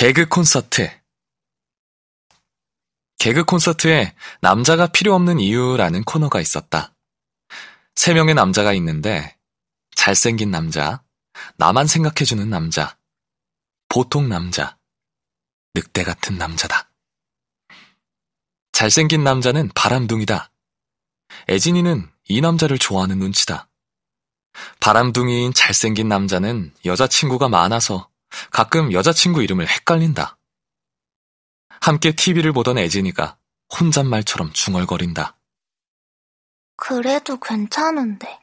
개그 콘서트. 개그 콘서트에 남자가 필요 없는 이유라는 코너가 있었다. 세 명의 남자가 있는데, 잘생긴 남자, 나만 생각해주는 남자, 보통 남자, 늑대 같은 남자다. 잘생긴 남자는 바람둥이다. 애진이는 이 남자를 좋아하는 눈치다. 바람둥이인 잘생긴 남자는 여자친구가 많아서 가끔 여자친구 이름을 헷갈린다. 함께 TV를 보던 애진이가 혼잣말처럼 중얼거린다. 그래도 괜찮은데.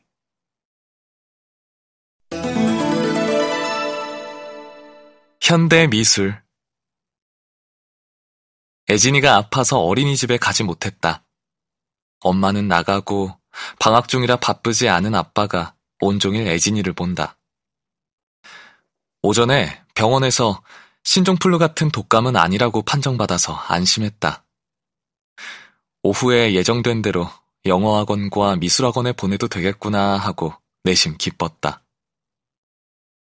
현대 미술. 애진이가 아파서 어린이집에 가지 못했다. 엄마는 나가고 방학 중이라 바쁘지 않은 아빠가 온종일 애진이를 본다. 오전에 병원에서 신종플루 같은 독감은 아니라고 판정받아서 안심했다. 오후에 예정된 대로 영어학원과 미술학원에 보내도 되겠구나 하고 내심 기뻤다.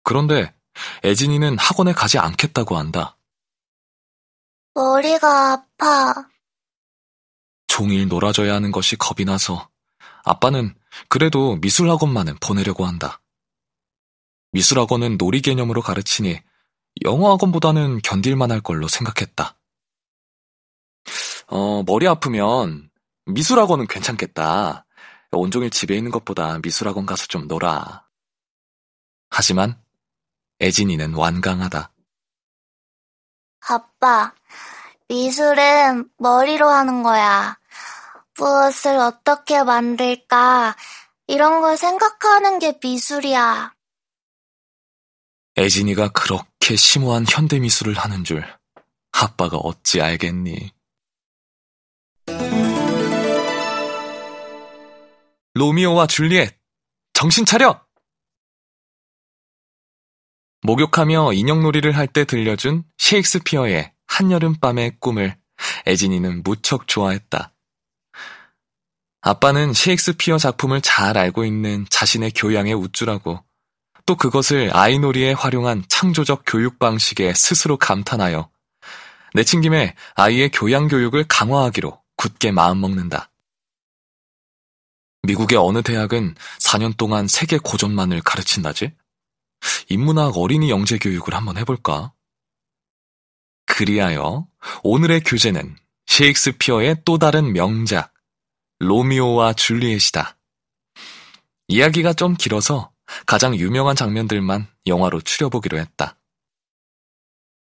그런데 애진이는 학원에 가지 않겠다고 한다. 머리가 아파. 종일 놀아줘야 하는 것이 겁이 나서 아빠는 그래도 미술학원만은 보내려고 한다. 미술학원은 놀이 개념으로 가르치니 영어학원보다는 견딜만 할 걸로 생각했다. 어, 머리 아프면 미술학원은 괜찮겠다. 온종일 집에 있는 것보다 미술학원 가서 좀 놀아. 하지만 애진이는 완강하다. 아빠, 미술은 머리로 하는 거야. 무엇을 어떻게 만들까, 이런 걸 생각하는 게 미술이야. 애진이가 그렇게 심오한 현대미술을 하는 줄 아빠가 어찌 알겠니? 로미오와 줄리엣, 정신 차려! 목욕하며 인형놀이를 할 때 들려준 셰익스피어의 한여름밤의 꿈을 애진이는 무척 좋아했다. 아빠는 셰익스피어 작품을 잘 알고 있는 자신의 교양의 우쭐하고 또 그것을 아이놀이에 활용한 창조적 교육 방식에 스스로 감탄하여 내친 김에 아이의 교양 교육을 강화하기로 굳게 마음먹는다. 미국의 어느 대학은 4년 동안 세계 고전만을 가르친다지? 인문학 어린이 영재 교육을 한번 해볼까? 그리하여 오늘의 교재는 셰익스피어의 또 다른 명작, 로미오와 줄리엣이다. 이야기가 좀 길어서 가장 유명한 장면들만 영화로 추려보기로 했다.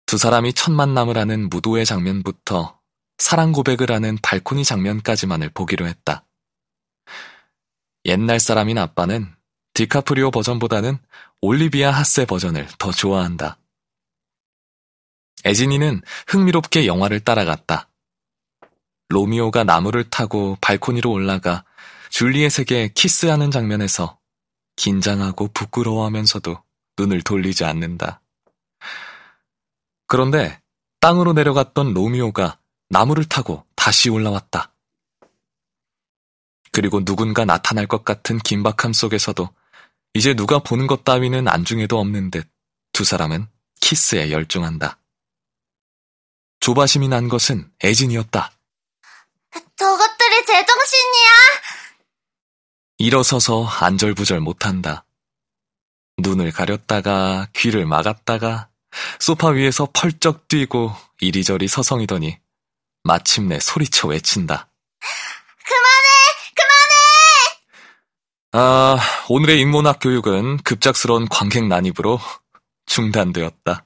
두 사람이 첫 만남을 하는 무도회 장면부터 사랑 고백을 하는 발코니 장면까지만을 보기로 했다. 옛날 사람인 아빠는 디카프리오 버전보다는 올리비아 하세 버전을 더 좋아한다. 에지니는 흥미롭게 영화를 따라갔다. 로미오가 나무를 타고 발코니로 올라가 줄리엣에게 키스하는 장면에서 긴장하고 부끄러워하면서도 눈을 돌리지 않는다. 그런데 땅으로 내려갔던 로미오가 나무를 타고 다시 올라왔다. 그리고 누군가 나타날 것 같은 긴박함 속에서도 이제 누가 보는 것 따위는 안중에도 없는 듯 두 사람은 키스에 열중한다. 조바심이 난 것은 애진이었다. 저것들이 제정신이야! 일어서서 안절부절 못한다. 눈을 가렸다가 귀를 막았다가 소파 위에서 펄쩍 뛰고 이리저리 서성이더니 마침내 소리쳐 외친다. 아, 오늘의 인문학 교육은 급작스러운 관객 난입으로 중단되었다.